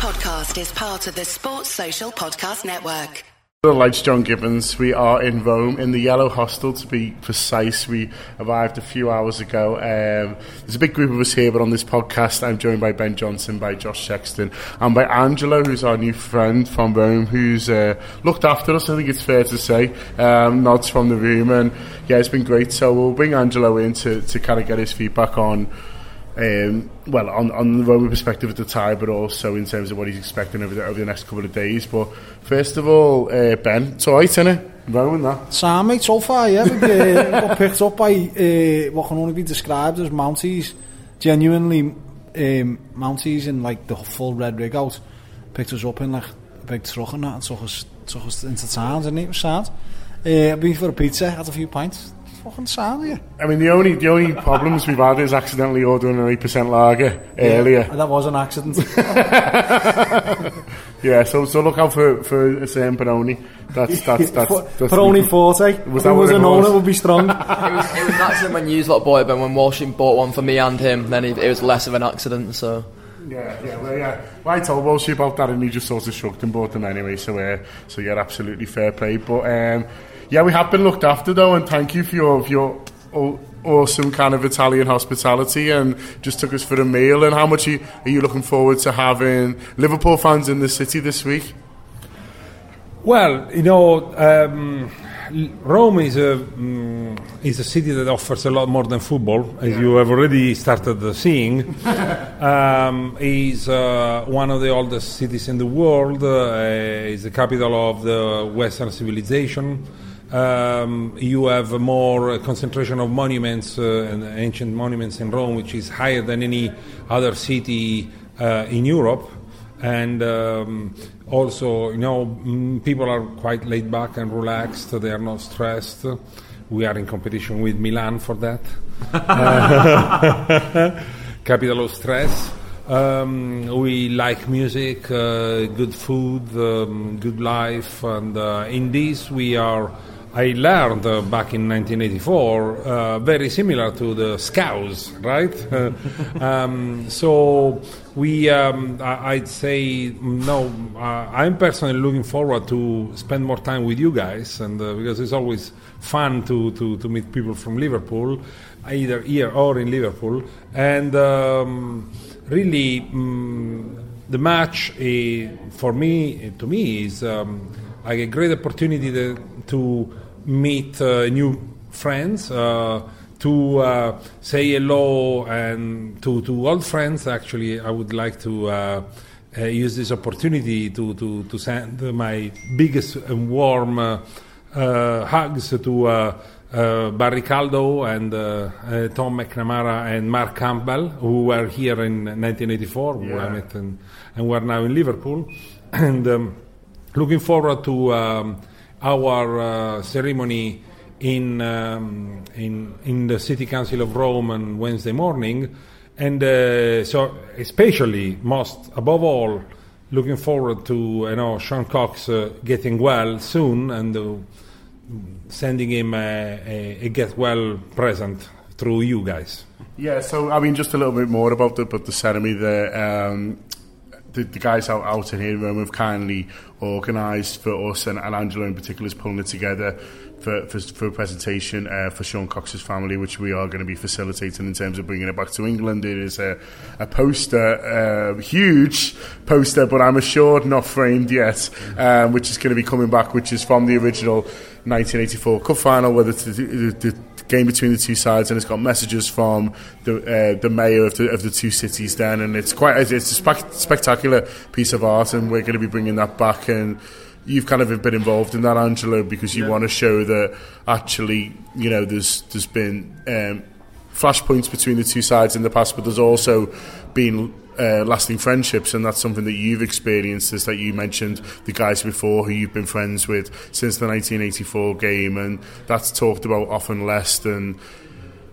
podcast is part of the Sports Social Podcast Network. Like John Gibbons, we are in Rome in the Yellow Hostel to be precise. We arrived a few hours ago. Um, there's a big group of us here, but on this podcast, I'm joined by Ben Johnson, by Josh Sexton, and by Angelo, who's our new friend from Rome, who's uh, looked after us. I think it's fair to say. Um, nods from the room, and yeah, it's been great. So we'll bring Angelo in to, to kind of get his feedback on Um, well, on, on the Roman perspective at the time, but also in terms of what he's expecting over the, over the next couple of days. But first of all, uh, Ben, it's all right, isn't it? Roman, that. Sam, mate, so far, yeah. We uh, got picked up by uh, what can only be described as Mounties. Genuinely, um, Mounties in like the full red rig out. Picked us up in like a big truck and that, and took us, took us into town, didn't he? It was sad. Uh, been for a pizza, had a few pints. Fucking sound here. I mean, the only the only problems we've had is accidentally ordering an eight percent lager yeah, earlier. That was an accident. yeah, so so look out for for a certain Peroni. That's that's that's, that's Peroni forty. Was that was an owner would be strong. it was it was an accident when you lot bought it, but when Walshing bought one for me and him, then it, it was less of an accident. So. Yeah, yeah, well, yeah. Well, I told Walsh about that, and he just sort of shrugged and bought them anyway. So, uh, so yeah, absolutely fair play. But um, yeah, we have been looked after though, and thank you for your, for your awesome kind of Italian hospitality and just took us for a meal. And how much are you, are you looking forward to having Liverpool fans in the city this week? Well, you know, um, Rome is a um, is a city that offers a lot more than football, as you have already started seeing. um, is uh, one of the oldest cities in the world. Uh, is the capital of the Western civilization. Um, you have more concentration of monuments uh, and ancient monuments in Rome, which is higher than any other city uh, in Europe. And um, also, you know, mm, people are quite laid back and relaxed. They are not stressed. We are in competition with Milan for that. capital of stress. Um, we like music, uh, good food, um, good life, and uh, in this we are I learned uh, back in 1984, uh, very similar to the Scouts, right? um, so we, um, I, would say, no, uh, I'm personally looking forward to spend more time with you guys, and uh, because it's always fun to, to, to meet people from Liverpool, either here or in Liverpool, and um, really mm, the match uh, for me, to me, is um, like a great opportunity to, to meet uh, new friends, uh, to uh, say hello, and to, to old friends. Actually, I would like to use this opportunity to, to, to send my biggest and warm hugs to. Uh, Barry Caldo and uh, uh, Tom McNamara and Mark Campbell, who were here in 1984, yeah. I met, and, and we're now in Liverpool. And um, looking forward to um, our uh, ceremony in, um, in, in the City Council of Rome on Wednesday morning. And uh, so, especially, most above all, looking forward to you know Sean Cox uh, getting well soon and uh, sending him a, a, a, get well present through you guys. Yeah, so I mean, just a little bit more about the about the ceremony. The um, the, the guys out, out in here Rome have kindly organised for us and, and Angelo in particular is pulling it together for, for, for a presentation uh, for Sean Cox's family, which we are going to be facilitating in terms of bringing it back to England. It is a, a poster, uh, huge poster, but I'm assured not framed yet, um, which is going to be coming back, which is from the original 1984 Cup final, where the, the, the game between the two sides, and it's got messages from the uh, the mayor of the of the two cities. Then, and it's quite it's a spe- spectacular piece of art, and we're going to be bringing that back. And you've kind of been involved in that, Angelo, because you yeah. want to show that actually, you know, there's there's been um, flashpoints between the two sides in the past, but there's also been uh, lasting friendships, and that's something that you've experienced. Is that you mentioned the guys before who you've been friends with since the 1984 game, and that's talked about often less than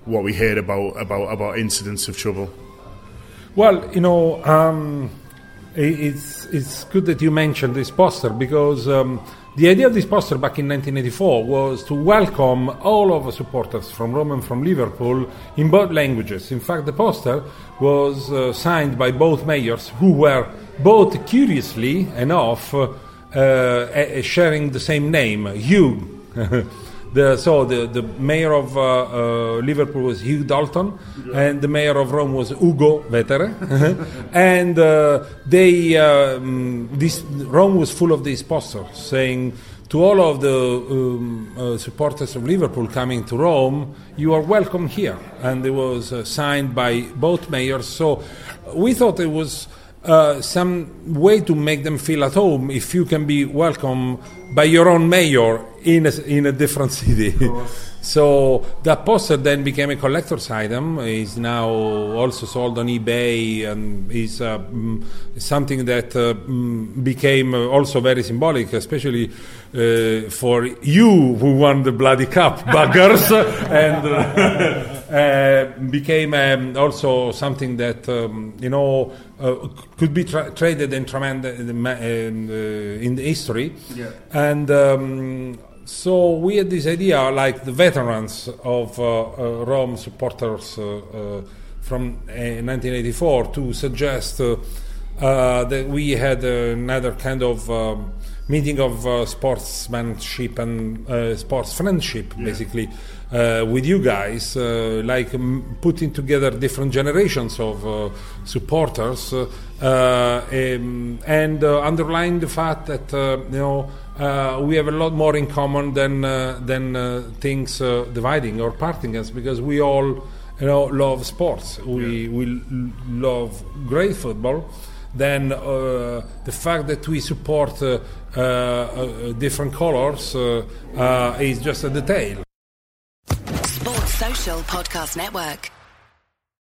what we hear about about about incidents of trouble. Well, you know. Um it's it's good that you mentioned this poster because um, the idea of this poster back in 1984 was to welcome all of the supporters from Rome and from Liverpool in both languages. In fact, the poster was uh, signed by both mayors who were both curiously enough uh, uh, sharing the same name, Hugh. The, so the, the mayor of uh, uh, Liverpool was Hugh Dalton, yeah. and the mayor of Rome was Ugo Vetere, and uh, they um, this Rome was full of these posters saying to all of the um, uh, supporters of Liverpool coming to Rome, you are welcome here, and it was uh, signed by both mayors. So we thought it was. Uh, some way to make them feel at home if you can be welcome by your own mayor in a, in a different city. so that poster then became a collector's item. Is now also sold on eBay and is uh, mm, something that uh, mm, became also very symbolic, especially uh, for you who won the bloody cup, buggers, and uh, uh, became um, also something that um, you know uh, could be tra- traded and tremendous in, in, the history, yeah. and. Um, so we had this idea, like the veterans of uh, uh, Rome supporters uh, uh from 1984, uh, to suggest uh, that we had another kind of um, meeting of sportsmanship and sports friendship, yeah. basically, with you guys, like um, putting together different generations of supporters, um, and underline the fact that you know uh, we have a lot more in common than uh, than uh, things uh, dividing or parting us because we all you know love sports. We yeah. we l- love great football. Then uh, the fact that we support uh, different colors is just a detail. Sports Social Podcast Network.